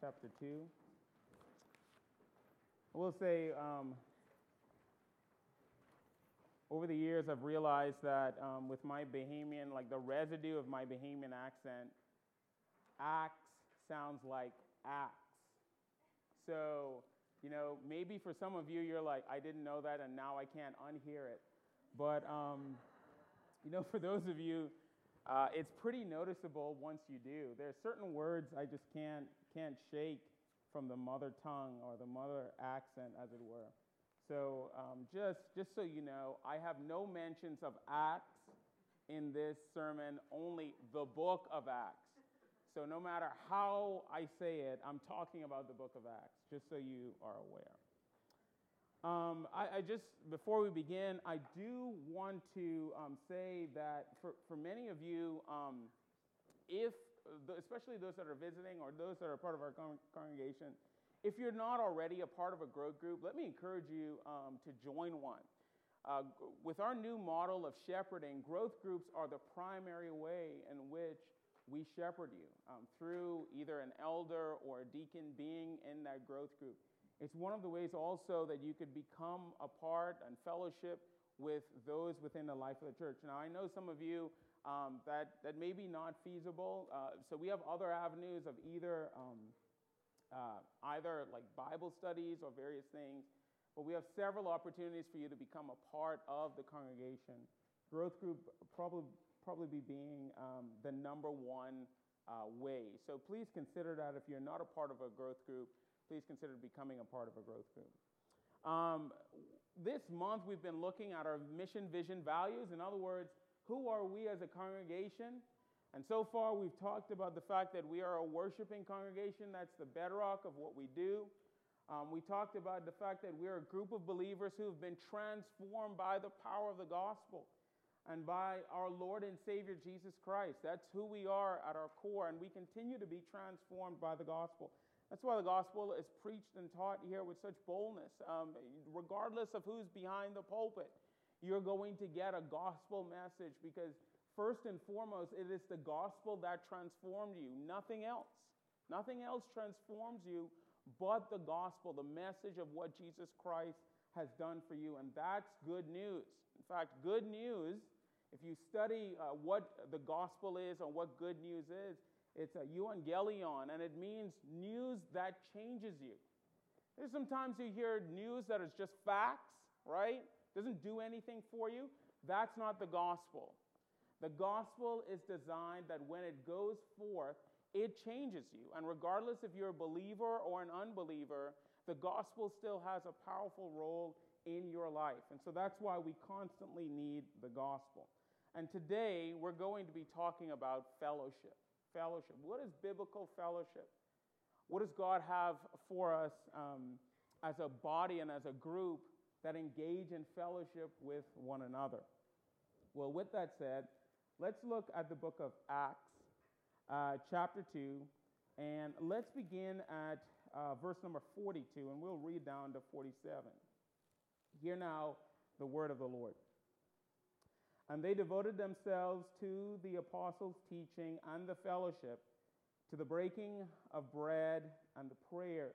chapter 2. I will say, um, over the years, I've realized that um, with my Bahamian, like the residue of my Bahamian accent, Acts sounds like axe. So, you know, maybe for some of you, you're like, I didn't know that, and now I can't unhear it. But, um, you know, for those of you, uh, it's pretty noticeable once you do. There are certain words I just can't, can't shake from the mother tongue or the mother accent, as it were. So um, just, just so you know, I have no mentions of Acts in this sermon, only the book of Acts. So no matter how I say it, I'm talking about the book of Acts, just so you are aware. Um, I, I, just, before we begin, I do want to um, say that for, for many of you, um, if, especially those that are visiting or those that are part of our con- congregation, if you're not already a part of a growth group, let me encourage you um, to join one. Uh, with our new model of shepherding, growth groups are the primary way in which we shepherd you um, through either an elder or a deacon being in that growth group. It's one of the ways also that you could become a part and fellowship with those within the life of the church. Now, I know some of you um, that, that may be not feasible, uh, so we have other avenues of either. Um, uh, either like Bible studies or various things. But we have several opportunities for you to become a part of the congregation. Growth group probably probably be being um, the number one uh, way. So please consider that if you're not a part of a growth group, please consider becoming a part of a growth group. Um, this month we've been looking at our mission, vision, values. In other words, who are we as a congregation? And so far, we've talked about the fact that we are a worshiping congregation. That's the bedrock of what we do. Um, we talked about the fact that we're a group of believers who have been transformed by the power of the gospel and by our Lord and Savior Jesus Christ. That's who we are at our core, and we continue to be transformed by the gospel. That's why the gospel is preached and taught here with such boldness. Um, regardless of who's behind the pulpit, you're going to get a gospel message because First and foremost, it is the gospel that transformed you, nothing else. Nothing else transforms you but the gospel, the message of what Jesus Christ has done for you. And that's good news. In fact, good news, if you study uh, what the gospel is and what good news is, it's a euangelion, and it means news that changes you. There's sometimes you hear news that is just facts, right? Doesn't do anything for you. That's not the gospel. The gospel is designed that when it goes forth, it changes you. And regardless if you're a believer or an unbeliever, the gospel still has a powerful role in your life. And so that's why we constantly need the gospel. And today we're going to be talking about fellowship. Fellowship. What is biblical fellowship? What does God have for us um, as a body and as a group that engage in fellowship with one another? Well, with that said, Let's look at the book of Acts, uh, chapter 2, and let's begin at uh, verse number 42, and we'll read down to 47. Hear now the word of the Lord. And they devoted themselves to the apostles' teaching and the fellowship, to the breaking of bread and the prayers.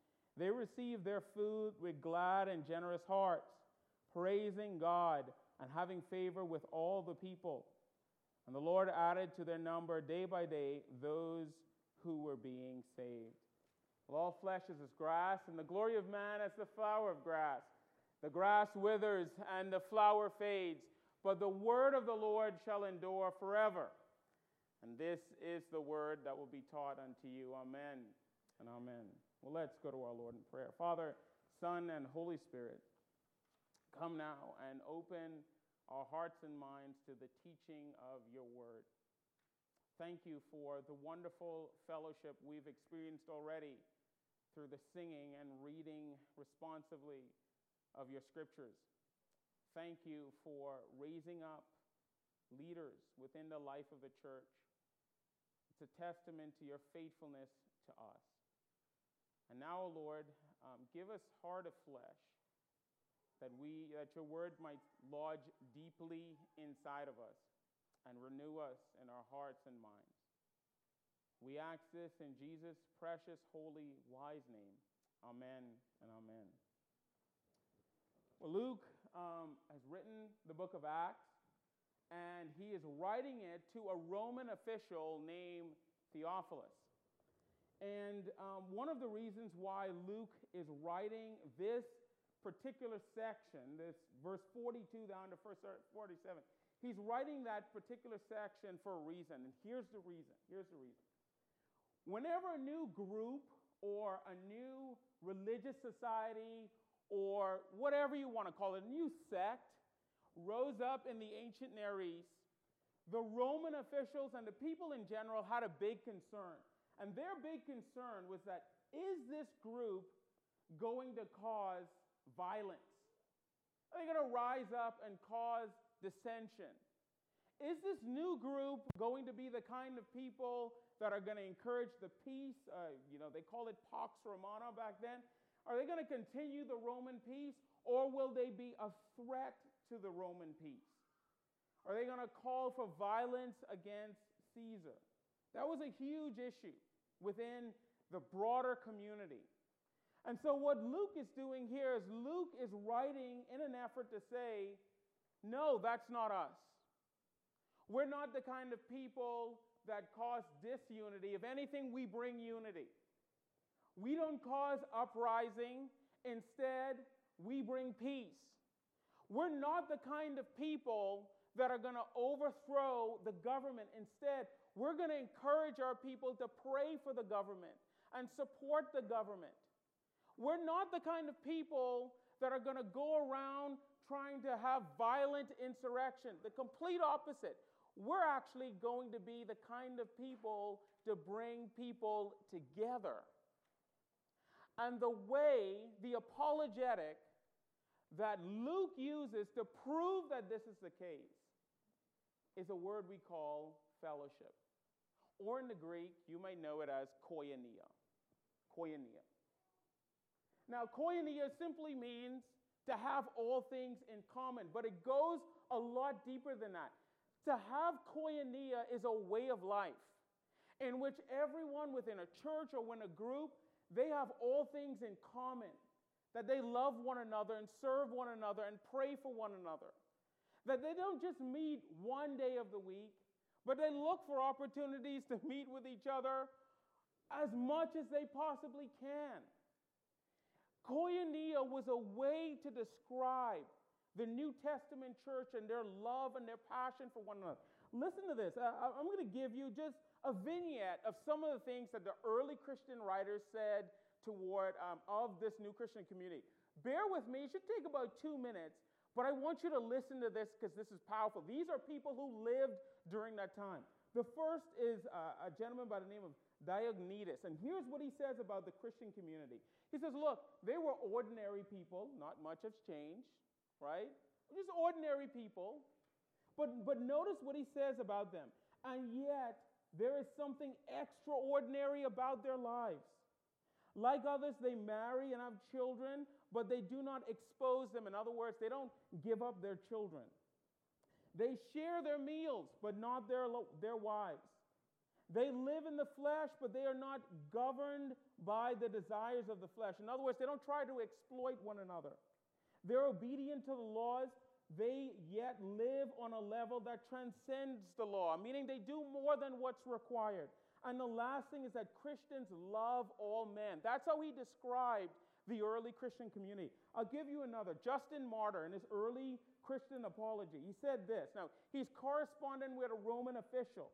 they received their food with glad and generous hearts, praising God and having favor with all the people. And the Lord added to their number day by day those who were being saved. Well, all flesh is as grass, and the glory of man as the flower of grass. The grass withers and the flower fades, but the word of the Lord shall endure forever. And this is the word that will be taught unto you. Amen and amen. Well, let's go to our Lord in prayer. Father, Son, and Holy Spirit, come now and open our hearts and minds to the teaching of your word. Thank you for the wonderful fellowship we've experienced already through the singing and reading responsively of your scriptures. Thank you for raising up leaders within the life of the church. It's a testament to your faithfulness to us. And now, O Lord, um, give us heart of flesh that we that your word might lodge deeply inside of us and renew us in our hearts and minds. We ask this in Jesus' precious, holy, wise name. Amen and amen. Well, Luke um, has written the book of Acts, and he is writing it to a Roman official named Theophilus. And um, one of the reasons why Luke is writing this particular section, this verse 42 down to verse 47, he's writing that particular section for a reason. And here's the reason. Here's the reason. Whenever a new group or a new religious society or whatever you want to call it, a new sect rose up in the ancient Near East, the Roman officials and the people in general had a big concern. And their big concern was that is this group going to cause violence? Are they going to rise up and cause dissension? Is this new group going to be the kind of people that are going to encourage the peace? Uh, you know, they called it Pax Romana back then. Are they going to continue the Roman peace, or will they be a threat to the Roman peace? Are they going to call for violence against Caesar? That was a huge issue within the broader community. And so, what Luke is doing here is Luke is writing in an effort to say, no, that's not us. We're not the kind of people that cause disunity. If anything, we bring unity. We don't cause uprising. Instead, we bring peace. We're not the kind of people that are going to overthrow the government. Instead, we're going to encourage our people to pray for the government and support the government. We're not the kind of people that are going to go around trying to have violent insurrection. The complete opposite. We're actually going to be the kind of people to bring people together. And the way, the apologetic that Luke uses to prove that this is the case is a word we call fellowship. Or in the Greek, you may know it as koinonia. Koinonia. Now, koinonia simply means to have all things in common, but it goes a lot deeper than that. To have koinonia is a way of life in which everyone within a church or within a group, they have all things in common. That they love one another and serve one another and pray for one another. That they don't just meet one day of the week, but they look for opportunities to meet with each other as much as they possibly can. Koinonia was a way to describe the New Testament church and their love and their passion for one another. Listen to this. I'm going to give you just a vignette of some of the things that the early Christian writers said toward um, of this new Christian community. Bear with me. It should take about two minutes, but I want you to listen to this because this is powerful. These are people who lived during that time. The first is uh, a gentleman by the name of Diognetus. And here's what he says about the Christian community. He says, Look, they were ordinary people, not much has changed, right? Just ordinary people. But, but notice what he says about them. And yet, there is something extraordinary about their lives. Like others, they marry and have children, but they do not expose them. In other words, they don't give up their children. They share their meals, but not their, their wives. They live in the flesh, but they are not governed by the desires of the flesh. In other words, they don't try to exploit one another. They're obedient to the laws. They yet live on a level that transcends the law, meaning they do more than what's required. And the last thing is that Christians love all men. That's how he described the early Christian community. I'll give you another. Justin Martyr, in his early Christian apology, he said this. Now, he's corresponding with a Roman official.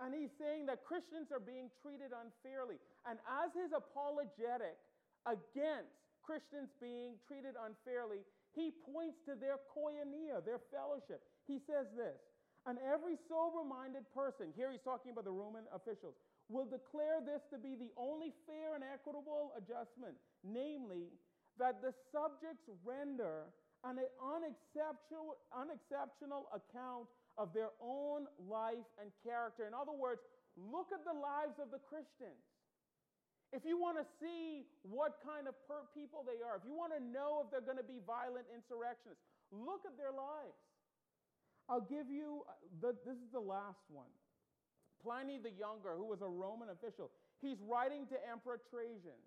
And he's saying that Christians are being treated unfairly. And as his apologetic against Christians being treated unfairly, he points to their koinonia, their fellowship. He says this And every sober minded person, here he's talking about the Roman officials, will declare this to be the only fair and equitable adjustment, namely, that the subjects render an unexceptional, unexceptional account of their own life and character. In other words, look at the lives of the Christians. If you want to see what kind of people they are, if you want to know if they're going to be violent insurrectionists, look at their lives. I'll give you uh, the, this is the last one. Pliny the Younger, who was a Roman official, he's writing to Emperor Trajan.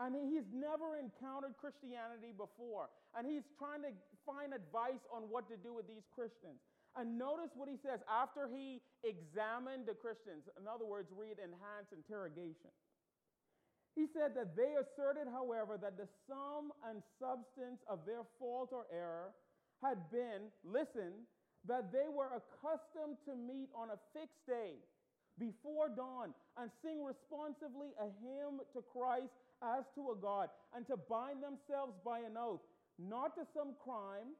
And he's never encountered Christianity before. And he's trying to find advice on what to do with these Christians. And notice what he says after he examined the Christians. In other words, read enhanced interrogation. He said that they asserted, however, that the sum and substance of their fault or error had been, listen, that they were accustomed to meet on a fixed day before dawn and sing responsively a hymn to Christ as to a God, and to bind themselves by an oath, not to some crime,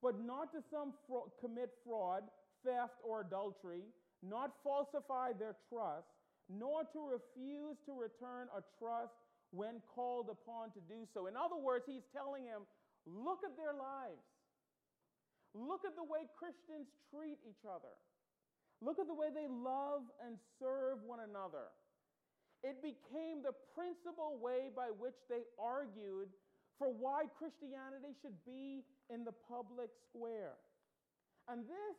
but not to some commit fraud, theft, or adultery, not falsify their trust nor to refuse to return a trust when called upon to do so. In other words, he's telling him, look at their lives. Look at the way Christians treat each other. Look at the way they love and serve one another. It became the principal way by which they argued for why Christianity should be in the public square. And this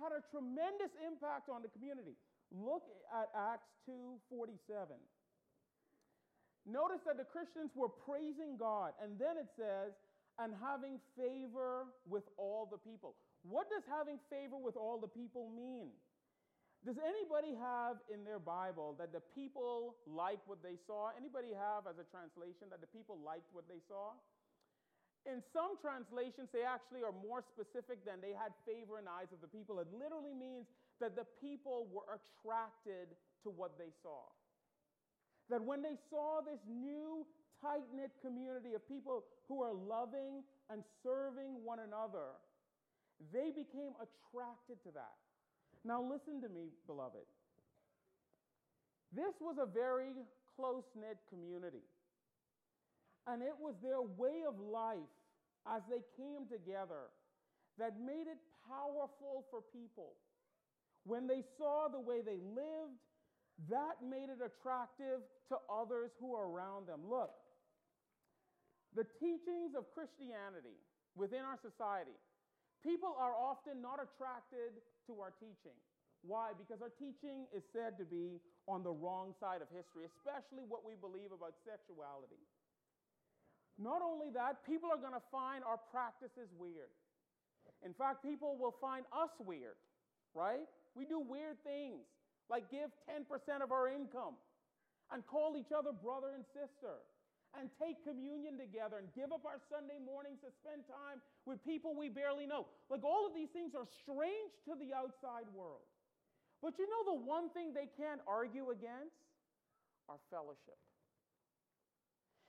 had a tremendous impact on the community. Look at Acts 2:47. Notice that the Christians were praising God, and then it says, and having favor with all the people. What does having favor with all the people mean? Does anybody have in their Bible that the people liked what they saw? Anybody have as a translation that the people liked what they saw? In some translations, they actually are more specific than they had favor in the eyes of the people. It literally means that the people were attracted to what they saw. That when they saw this new, tight knit community of people who are loving and serving one another, they became attracted to that. Now, listen to me, beloved. This was a very close knit community. And it was their way of life as they came together that made it powerful for people. When they saw the way they lived, that made it attractive to others who are around them. Look, the teachings of Christianity within our society, people are often not attracted to our teaching. Why? Because our teaching is said to be on the wrong side of history, especially what we believe about sexuality. Not only that, people are going to find our practices weird. In fact, people will find us weird, right? We do weird things, like give 10% of our income and call each other brother and sister and take communion together and give up our Sunday mornings to spend time with people we barely know. Like all of these things are strange to the outside world. But you know the one thing they can't argue against? Our fellowship.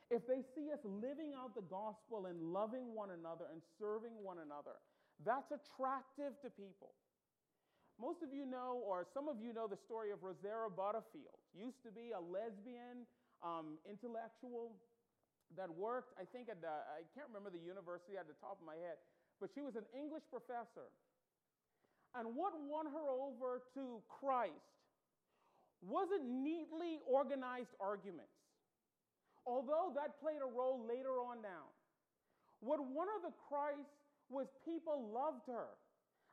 If they see us living out the gospel and loving one another and serving one another, that's attractive to people. Most of you know, or some of you know, the story of Rosaria Butterfield. Used to be a lesbian um, intellectual that worked, I think, at the, I can't remember the university at the top of my head, but she was an English professor. And what won her over to Christ wasn't neatly organized arguments although that played a role later on down. What one of the Christ was people loved her.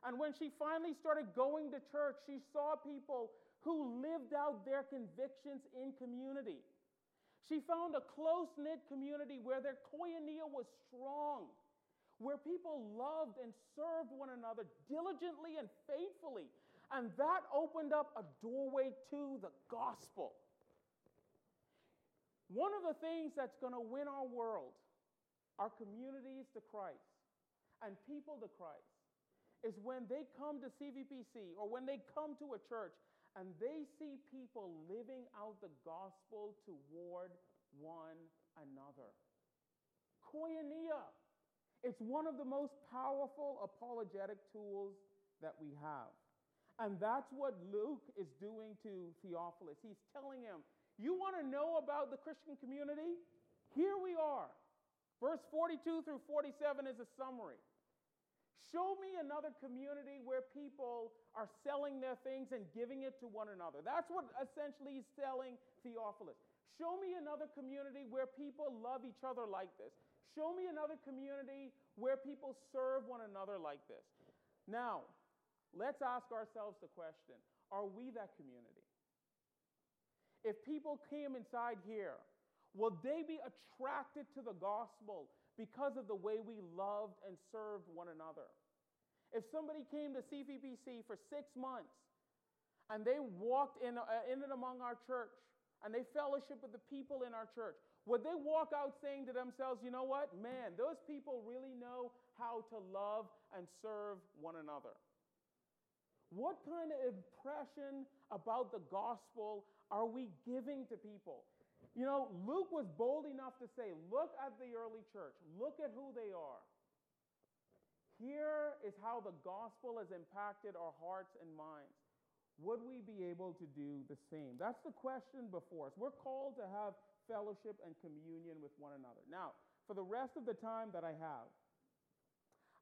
And when she finally started going to church, she saw people who lived out their convictions in community. She found a close knit community where their koinonia was strong, where people loved and served one another diligently and faithfully. And that opened up a doorway to the gospel. One of the things that's going to win our world, our communities to Christ, and people to Christ, is when they come to CVPC or when they come to a church and they see people living out the gospel toward one another. Koinonia. It's one of the most powerful apologetic tools that we have. And that's what Luke is doing to Theophilus. He's telling him, You want to know about the Christian community? Here we are. Verse 42 through 47 is a summary. Show me another community where people are selling their things and giving it to one another. That's what essentially he's telling Theophilus. Show me another community where people love each other like this. Show me another community where people serve one another like this. Now, let's ask ourselves the question are we that community? If people came inside here, will they be attracted to the gospel because of the way we loved and served one another? If somebody came to CVBC for six months and they walked in, uh, in and among our church and they fellowship with the people in our church, would they walk out saying to themselves, you know what? Man, those people really know how to love and serve one another. What kind of impression about the gospel are we giving to people? You know, Luke was bold enough to say, look at the early church, look at who they are. Here is how the gospel has impacted our hearts and minds. Would we be able to do the same? That's the question before us. We're called to have fellowship and communion with one another. Now, for the rest of the time that I have,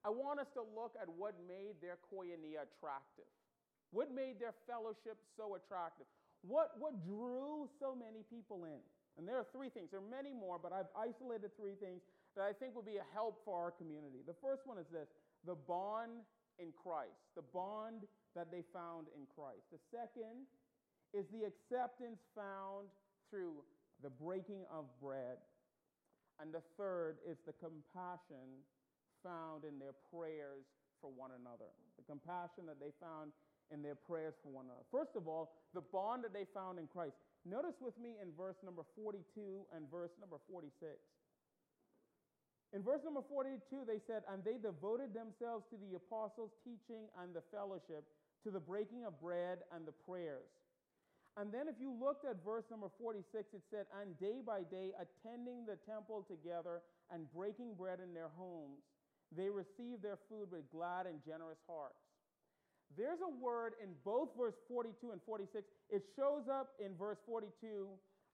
I want us to look at what made their koinonia attractive. What made their fellowship so attractive? What, what drew so many people in? And there are three things. There are many more, but I've isolated three things that I think will be a help for our community. The first one is this the bond in Christ, the bond that they found in Christ. The second is the acceptance found through the breaking of bread. And the third is the compassion found in their prayers for one another. The compassion that they found in their prayers for one another. First of all, the bond that they found in Christ. Notice with me in verse number 42 and verse number 46. In verse number 42, they said, And they devoted themselves to the apostles' teaching and the fellowship, to the breaking of bread and the prayers. And then, if you looked at verse number 46, it said, And day by day, attending the temple together and breaking bread in their homes, they received their food with glad and generous hearts. There's a word in both verse 42 and 46. It shows up in verse 42,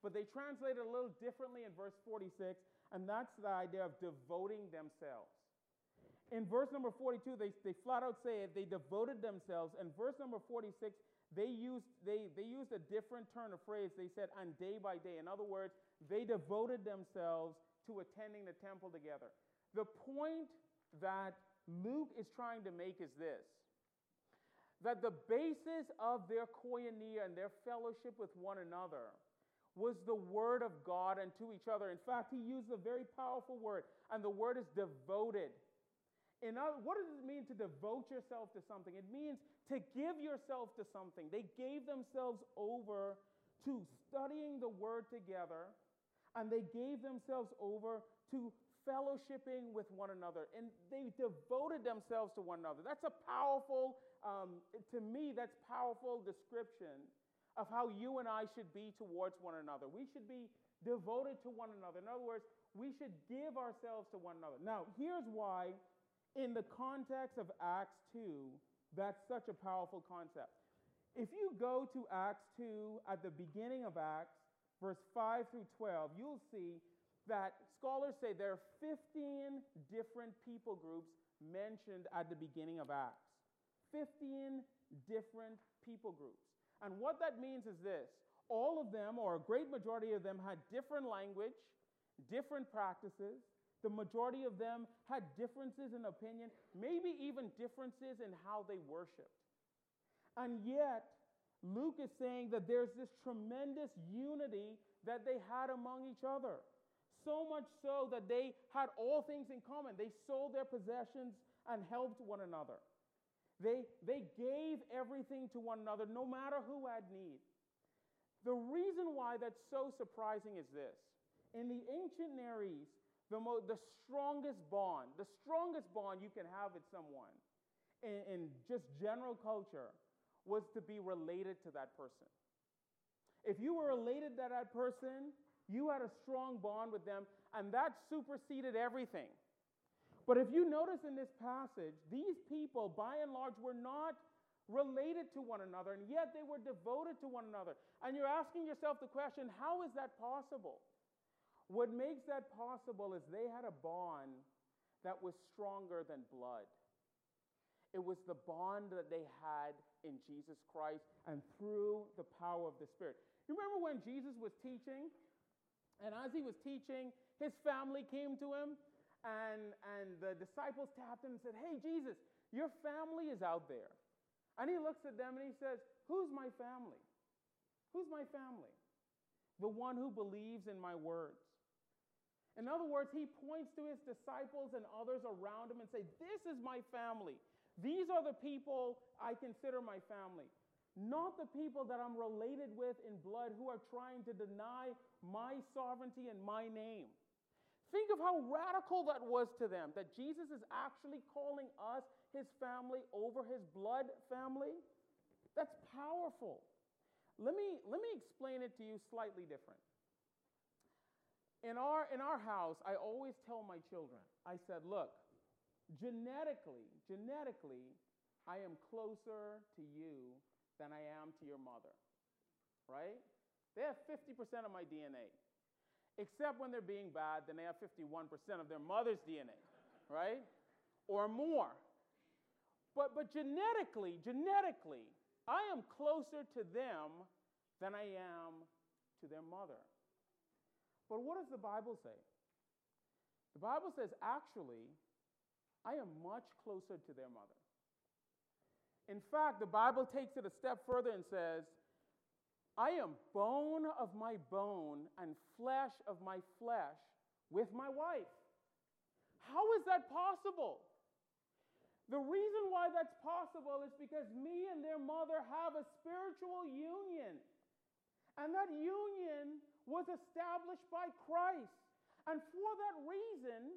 but they translate it a little differently in verse 46, and that's the idea of devoting themselves. In verse number 42, they, they flat out say it, they devoted themselves. In verse number 46, they used, they, they used a different turn of phrase. They said, and day by day. In other words, they devoted themselves to attending the temple together. The point that Luke is trying to make is this that the basis of their koinonia and their fellowship with one another was the word of God and to each other. In fact, he used a very powerful word, and the word is devoted. In other, what does it mean to devote yourself to something? It means to give yourself to something. They gave themselves over to studying the word together, and they gave themselves over to fellowshipping with one another. And they devoted themselves to one another. That's a powerful, um, to me, that's powerful description of how you and I should be towards one another. We should be devoted to one another. In other words, we should give ourselves to one another. Now, here's why in the context of Acts 2, that's such a powerful concept. If you go to Acts 2 at the beginning of Acts, verse 5 through 12, you'll see that scholars say there are 15 different people groups mentioned at the beginning of Acts. 15 different people groups. And what that means is this all of them, or a great majority of them, had different language, different practices, the majority of them had differences in opinion, maybe even differences in how they worshiped. And yet, Luke is saying that there's this tremendous unity that they had among each other. So much so that they had all things in common. They sold their possessions and helped one another. They, they gave everything to one another, no matter who had need. The reason why that's so surprising is this. In the ancient Near East, the, mo- the strongest bond, the strongest bond you can have with someone in, in just general culture was to be related to that person. If you were related to that person, you had a strong bond with them, and that superseded everything. But if you notice in this passage, these people, by and large, were not related to one another, and yet they were devoted to one another. And you're asking yourself the question how is that possible? What makes that possible is they had a bond that was stronger than blood. It was the bond that they had in Jesus Christ and through the power of the Spirit. You remember when Jesus was teaching? And as he was teaching, his family came to him, and, and the disciples tapped him and said, Hey, Jesus, your family is out there. And he looks at them and he says, Who's my family? Who's my family? The one who believes in my words. In other words, he points to his disciples and others around him and say, "This is my family. These are the people I consider my family, not the people that I'm related with in blood who are trying to deny my sovereignty and my name." Think of how radical that was to them that Jesus is actually calling us his family over his blood family. That's powerful. Let me, let me explain it to you slightly different. In our, in our house, I always tell my children, I said, look, genetically, genetically, I am closer to you than I am to your mother, right? They have 50% of my DNA. Except when they're being bad, then they have 51% of their mother's DNA, right? Or more. But, but genetically, genetically, I am closer to them than I am to their mother. But what does the Bible say? The Bible says, actually, I am much closer to their mother. In fact, the Bible takes it a step further and says, I am bone of my bone and flesh of my flesh with my wife. How is that possible? The reason why that's possible is because me and their mother have a spiritual union. And that union was established by Christ. And for that reason,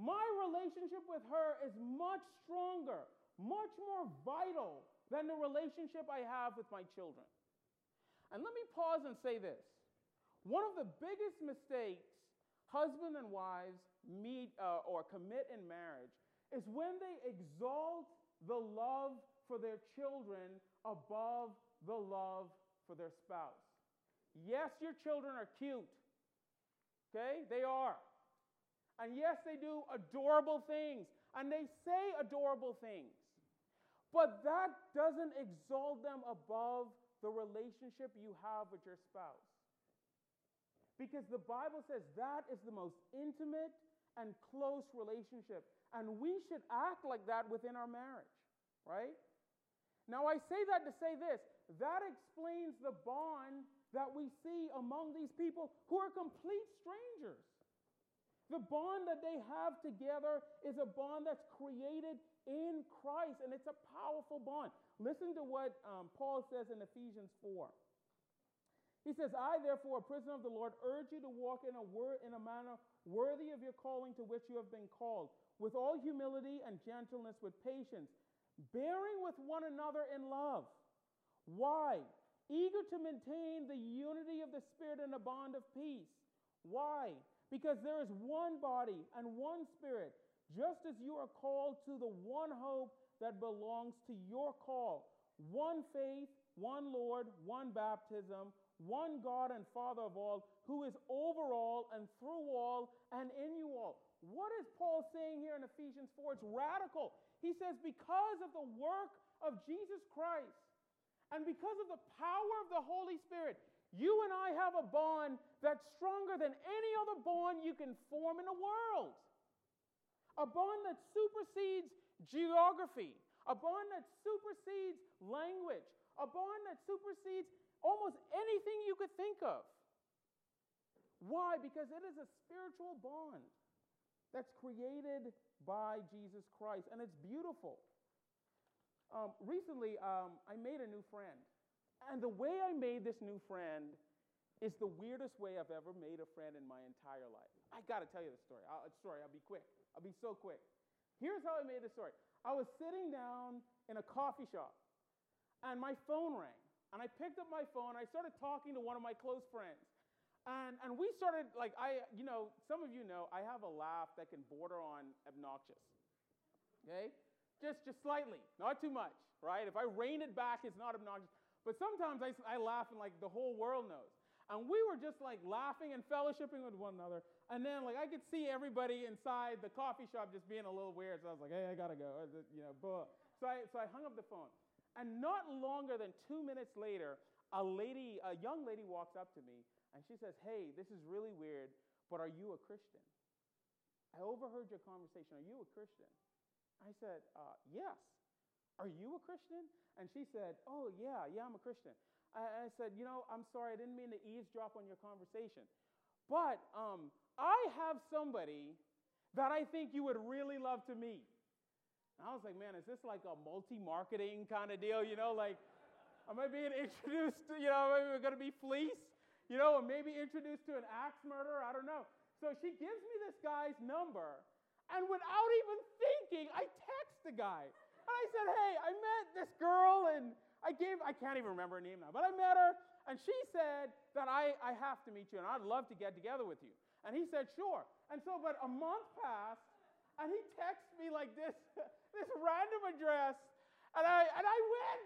my relationship with her is much stronger, much more vital than the relationship I have with my children. And let me pause and say this. One of the biggest mistakes husband and wives meet uh, or commit in marriage is when they exalt the love for their children above the love for their spouse. Yes, your children are cute. Okay? They are. And yes, they do adorable things. And they say adorable things. But that doesn't exalt them above the relationship you have with your spouse. Because the Bible says that is the most intimate and close relationship. And we should act like that within our marriage, right? Now, I say that to say this that explains the bond that we see among these people who are complete strangers. The bond that they have together is a bond that's created in Christ, and it's a powerful bond. Listen to what um, Paul says in Ephesians 4. He says, I, therefore, a prisoner of the Lord, urge you to walk in a, word, in a manner worthy of your calling to which you have been called, with all humility and gentleness, with patience, bearing with one another in love. Why? eager to maintain the unity of the Spirit in a bond of peace. Why? Because there is one body and one Spirit, just as you are called to the one hope that belongs to your call one faith, one Lord, one baptism, one God and Father of all, who is over all and through all and in you all. What is Paul saying here in Ephesians 4? It's radical. He says, because of the work of Jesus Christ, and because of the power of the Holy Spirit, you and I have a bond that's stronger than any other bond you can form in the world. A bond that supersedes geography, a bond that supersedes language, a bond that supersedes almost anything you could think of. Why? Because it is a spiritual bond that's created by Jesus Christ, and it's beautiful. Um, recently, um, I made a new friend. And the way I made this new friend is the weirdest way I've ever made a friend in my entire life. I got to tell you the story. I'll, uh, story. I'll be quick. I'll be so quick. Here's how I made the story. I was sitting down in a coffee shop, and my phone rang. And I picked up my phone. I started talking to one of my close friends. And, and we started, like, I, you know, some of you know, I have a laugh that can border on obnoxious. Okay? Just, just slightly, not too much, right? If I rein it back, it's not obnoxious. But sometimes I, I laugh and like the whole world knows. And we were just like laughing and fellowshipping with one another. And then like I could see everybody inside the coffee shop just being a little weird. So I was like, hey, I gotta go. You know, blah. So I, so I hung up the phone. And not longer than two minutes later, a lady, a young lady walks up to me and she says, Hey, this is really weird, but are you a Christian? I overheard your conversation. Are you a Christian? I said, uh, Yes. Are you a Christian? And she said, Oh, yeah, yeah, I'm a Christian. I, I said, You know, I'm sorry, I didn't mean to eavesdrop on your conversation. But um, I have somebody that I think you would really love to meet. And I was like, man, is this like a multi-marketing kind of deal? You know, like, am I being introduced to, you know, maybe we're going to be fleece? You know, or maybe introduced to an axe murderer? I don't know. So she gives me this guy's number, and without even thinking, I text the guy. And I said, hey, I met this girl, and I gave, I can't even remember her name now, but I met her, and she said that I, I have to meet you, and I'd love to get together with you. And he said, sure. And so, but a month passed, and he texts me like this, this random address, and I, and I went.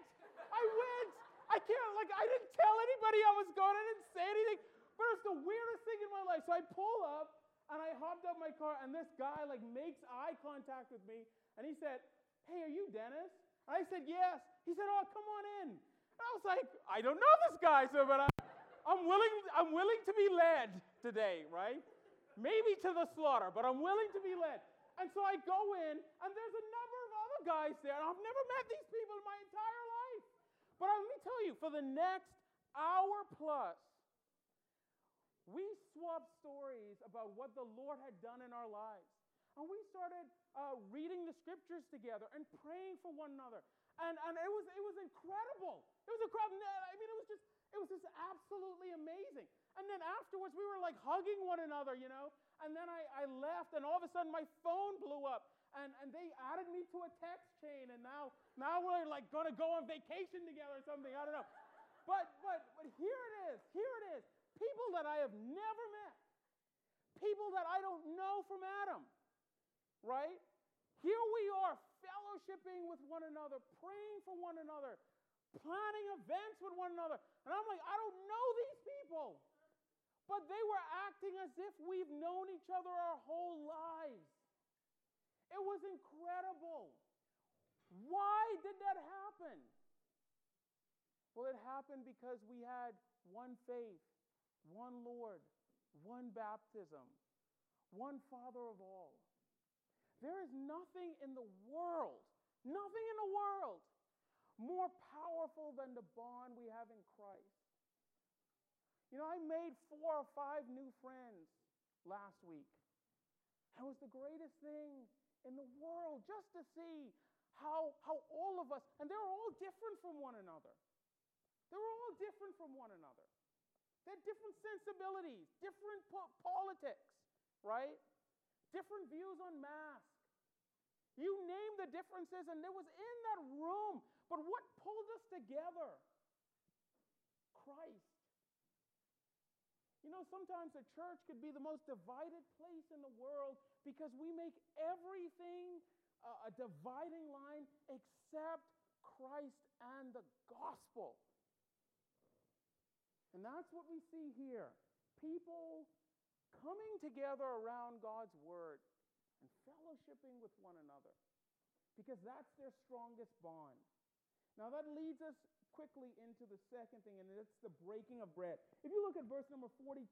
I went. I can't, like, I didn't tell anybody I was going. I didn't say anything. But it's the weirdest thing in my life. So I pull up, and I hopped up my car, and this guy, like, makes eye contact with me, and he said, hey, are you Dennis? I said, yes. He said, oh, come on in. And I was like, I don't know this guy, so, but I, I'm willing, I'm willing to be led today, right? Maybe to the slaughter, but I'm willing to be led. And so I go in, and there's a number of other guys there, and I've never met these people in my entire life. But let me tell you, for the next hour plus, we swapped stories about what the Lord had done in our lives. And we started uh, reading the scriptures together and praying for one another. And, and it, was, it was incredible. It was incredible. I mean, it was just, it was just absolutely amazing. And then afterwards, we were like hugging one another, you know. And then I, I left, and all of a sudden, my phone blew up. And, and they added me to a text chain, and now, now we're like going to go on vacation together or something. I don't know. But, but, but here it is. Here it is. People that I have never met. People that I don't know from Adam. Right? Here we are fellowshipping with one another, praying for one another, planning events with one another. And I'm like, I don't know these people. But they were acting as if we've known each other our whole lives. It was incredible. Why did that happen? Well, it happened because we had one faith, one Lord, one baptism, one Father of all. There is nothing in the world, nothing in the world more powerful than the bond we have in Christ. You know, I made four or five new friends last week. It was the greatest thing in the world just to see how, how all of us, and they're all different from one another. They're all different from one another. They have different sensibilities, different po- politics, right? Different views on masks. You name the differences, and it was in that room. But what pulled us together? Christ. You know, sometimes a church could be the most divided place in the world because we make everything uh, a dividing line except Christ and the gospel. And that's what we see here people coming together around God's word and fellowshipping with one another because that's their strongest bond. Now, that leads us quickly into the second thing, and it's the breaking of bread. If you look at verse number 42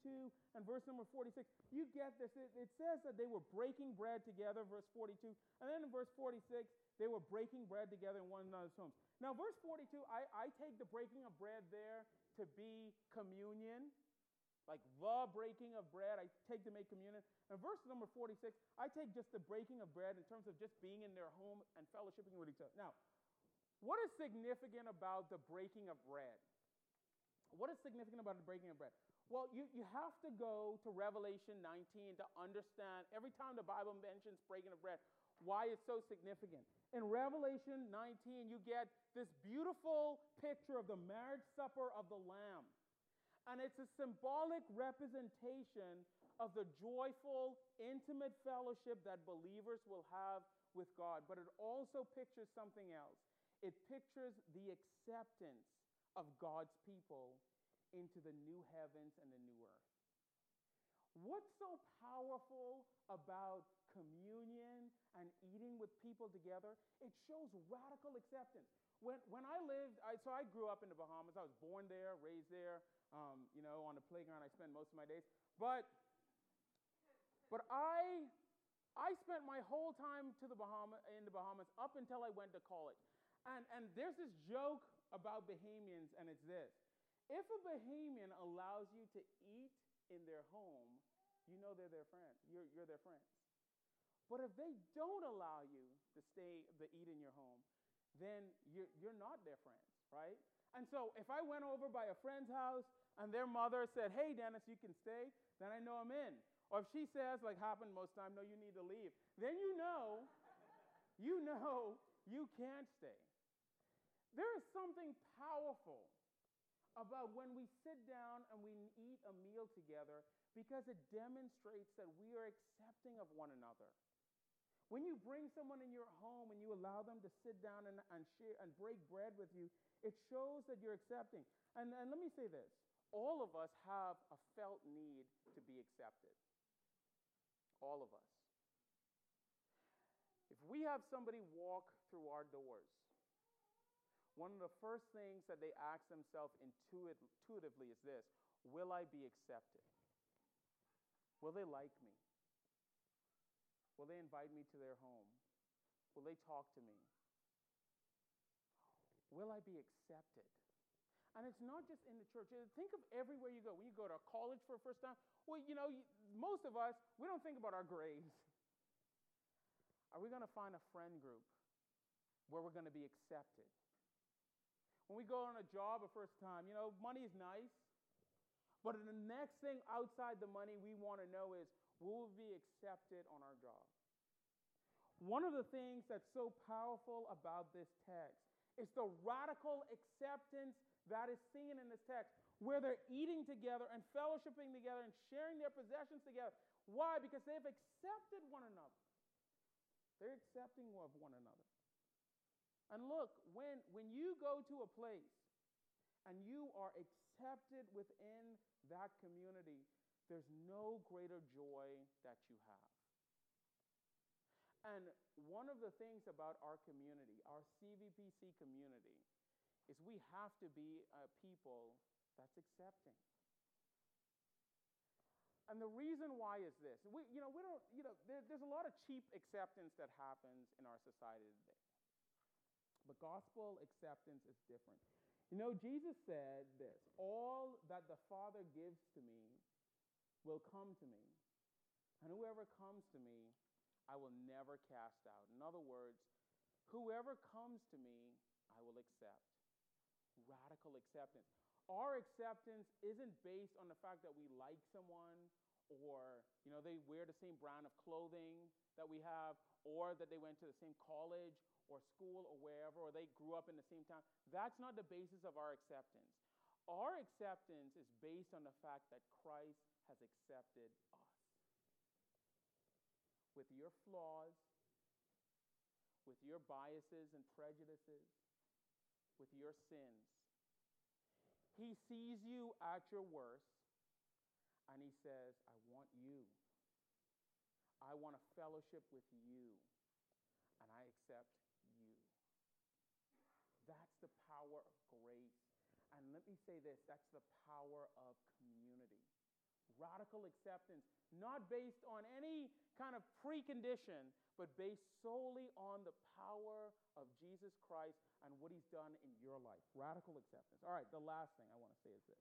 and verse number 46, you get this. It, it, says that they were breaking bread together, verse 42, and then in verse 46, they were breaking bread together in one another's homes. Now, verse 42, I, I take the breaking of bread there to be communion, like the breaking of bread. I take to make communion. And verse number 46, I take just the breaking of bread in terms of just being in their home and fellowshipping with each other. Now, what is significant about the breaking of bread? What is significant about the breaking of bread? Well, you, you have to go to Revelation 19 to understand every time the Bible mentions breaking of bread, why it's so significant. In Revelation 19, you get this beautiful picture of the marriage supper of the Lamb. And it's a symbolic representation of the joyful, intimate fellowship that believers will have with God, but it also pictures something else. It pictures the acceptance of God's people into the new heavens and the new earth. What's so powerful about communion and eating with people together? It shows radical acceptance. When, when I lived, I, so I grew up in the Bahamas. I was born there, raised there. Um, you know, on the playground, I spend most of my days. But, but I, I spent my whole time to the Bahama, in the Bahamas up until I went to college. And, and there's this joke about Bahamians, and it's this if a Bahamian allows you to eat in their home, you know they're their friend. You're, you're their friends. But if they don't allow you to stay to eat in your home, then you're, you're not their friends, right? And so if I went over by a friend's house and their mother said, "Hey, Dennis, you can stay," then I know I'm in. Or if she says, like happened most time, "No, you need to leave," then you know, you know you can't stay. There is something powerful about when we sit down and we eat a meal together because it demonstrates that we are accepting of one another. When you bring someone in your home and you allow them to sit down and, and share and break bread with you, it shows that you're accepting. And, and let me say this all of us have a felt need to be accepted. All of us. If we have somebody walk through our doors one of the first things that they ask themselves intuitively is this Will I be accepted? Will they like me? Will they invite me to their home? Will they talk to me? Will I be accepted? And it's not just in the church. Think of everywhere you go. When you go to college for the first time, well, you know, most of us, we don't think about our grades. Are we going to find a friend group where we're going to be accepted? When we go on a job a first time, you know, money is nice. But the next thing outside the money we want to know is will be accepted on our job? One of the things that's so powerful about this text is the radical acceptance that is seen in this text, where they're eating together and fellowshipping together and sharing their possessions together. Why? Because they've accepted one another. They're accepting of one another. And look, when, when you go to a place and you are accepted within that community, there's no greater joy that you have. And one of the things about our community, our CVPC community, is we have to be a people that's accepting. And the reason why is this. We, you know, we don't, you know, there, there's a lot of cheap acceptance that happens in our society today. But gospel acceptance is different. You know, Jesus said this All that the Father gives to me will come to me. And whoever comes to me, I will never cast out. In other words, whoever comes to me, I will accept. Radical acceptance. Our acceptance isn't based on the fact that we like someone or, you know, they wear the same brand of clothing that we have or that they went to the same college or school or wherever, or they grew up in the same town. That's not the basis of our acceptance. Our acceptance is based on the fact that Christ has accepted us. With your flaws, with your biases and prejudices, with your sins. He sees you at your worst and he says, I want you. I want a fellowship with you. And I accept you. That's the power of grace. And let me say this that's the power of community. Radical acceptance, not based on any kind of precondition, but based solely on the power of Jesus Christ and what he's done in your life. Radical acceptance. All right, the last thing I want to say is this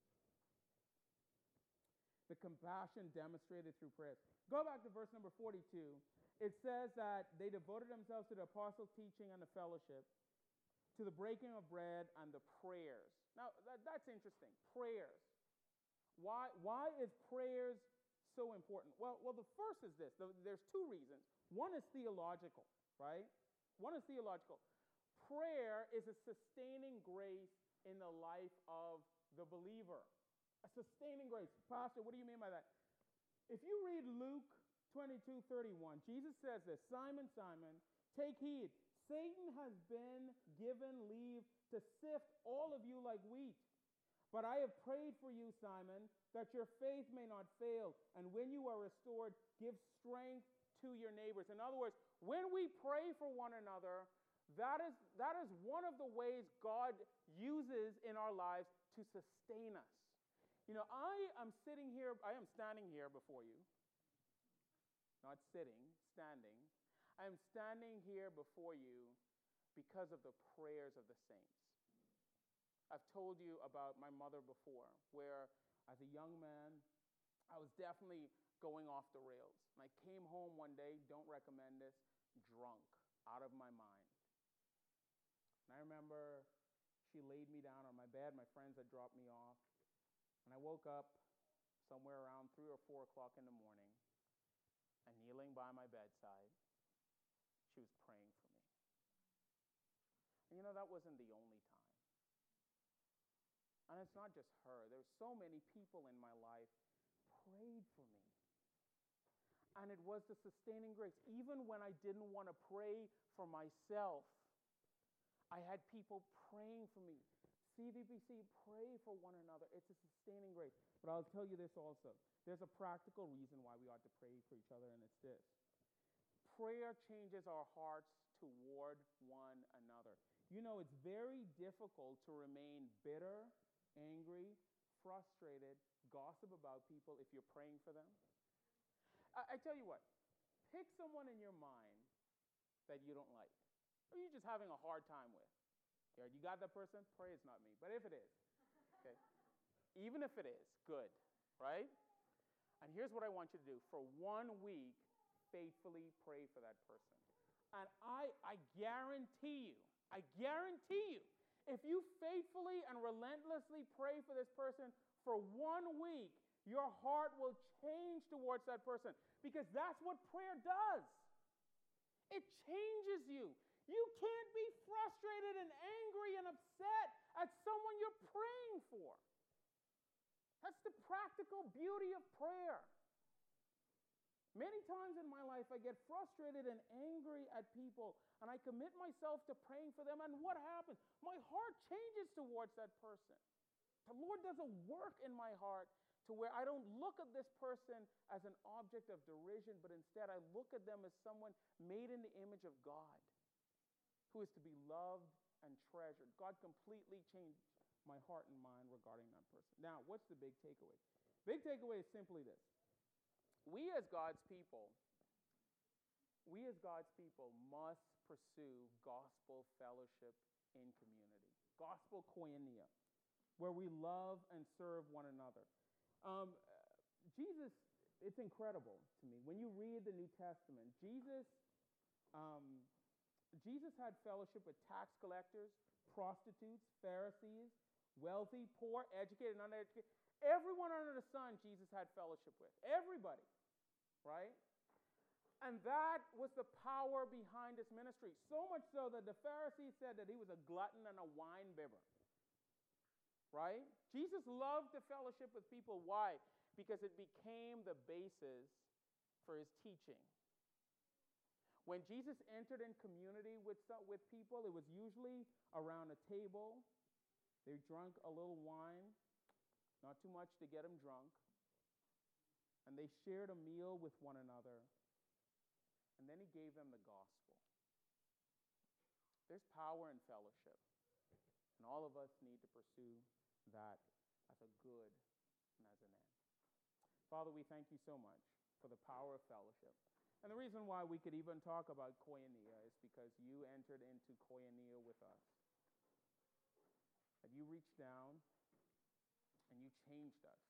the compassion demonstrated through prayer. Go back to verse number 42 it says that they devoted themselves to the apostles' teaching and the fellowship, to the breaking of bread and the prayers. Now, that, that's interesting. Prayers. Why, why is prayers so important? Well, well, the first is this there's two reasons. One is theological, right? One is theological. Prayer is a sustaining grace in the life of the believer. A sustaining grace. Pastor, what do you mean by that? If you read Luke 22 31, Jesus says this Simon, Simon, take heed. Satan has been given leave to sift all of you like wheat. But I have prayed for you, Simon, that your faith may not fail. And when you are restored, give strength to your neighbors. In other words, when we pray for one another, that is, that is one of the ways God uses in our lives to sustain us. You know, I am sitting here, I am standing here before you. Not sitting, standing. I am standing here before you because of the prayers of the saints. I've told you about my mother before, where as a young man, I was definitely going off the rails. And I came home one day, don't recommend this, drunk, out of my mind. And I remember she laid me down on my bed. My friends had dropped me off. And I woke up somewhere around 3 or 4 o'clock in the morning. And kneeling by my bedside, she was praying for me. And you know, that wasn't the only time. And it's not just her, there's so many people in my life prayed for me. And it was the sustaining grace. Even when I didn't want to pray for myself, I had people praying for me. CVBC, pray for one another. It's a sustaining grace. But I'll tell you this also there's a practical reason why we ought to pray for each other, and it's this prayer changes our hearts toward one another. You know, it's very difficult to remain bitter angry, frustrated, gossip about people if you're praying for them? I, I tell you what, pick someone in your mind that you don't like, or you're just having a hard time with. You got that person? Pray it's not me. But if it is, okay, even if it is, good, right? And here's what I want you to do for one week, faithfully pray for that person. And I, I guarantee you, I guarantee you, if you faithfully and relentlessly pray for this person for one week, your heart will change towards that person because that's what prayer does. It changes you. You can't be frustrated and angry and upset at someone you're praying for. That's the practical beauty of prayer. Many times in my life, I get frustrated and angry at people, and I commit myself to praying for them, and what happens? My heart changes towards that person. The Lord does a work in my heart to where I don't look at this person as an object of derision, but instead I look at them as someone made in the image of God who is to be loved and treasured. God completely changed my heart and mind regarding that person. Now, what's the big takeaway? Big takeaway is simply this we as God's people, we as God's people must pursue gospel fellowship in community, gospel koinonia, where we love and serve one another. Um, Jesus, it's incredible to me. When you read the New Testament, Jesus, um, Jesus had fellowship with tax collectors, prostitutes, Pharisees, wealthy, poor, educated, uneducated. Everyone under the sun, Jesus had fellowship with. Everybody right? And that was the power behind his ministry. So much so that the Pharisees said that he was a glutton and a wine bibber. Right? Jesus loved to fellowship with people. Why? Because it became the basis for his teaching. When Jesus entered in community with, with people, it was usually around a table. They drank a little wine, not too much to get them drunk and they shared a meal with one another. And then he gave them the gospel. There's power in fellowship, and all of us need to pursue that as a good and as an end. Father, we thank you so much for the power of fellowship. And the reason why we could even talk about koinonia is because you entered into koinonia with us. That you reached down and you changed us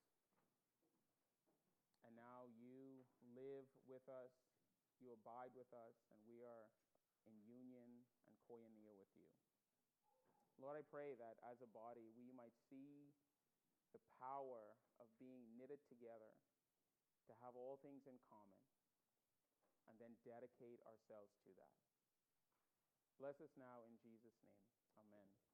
and now you live with us, you abide with us, and we are in union and koinonia with you. Lord, I pray that as a body we might see the power of being knitted together to have all things in common and then dedicate ourselves to that. Bless us now in Jesus' name. Amen.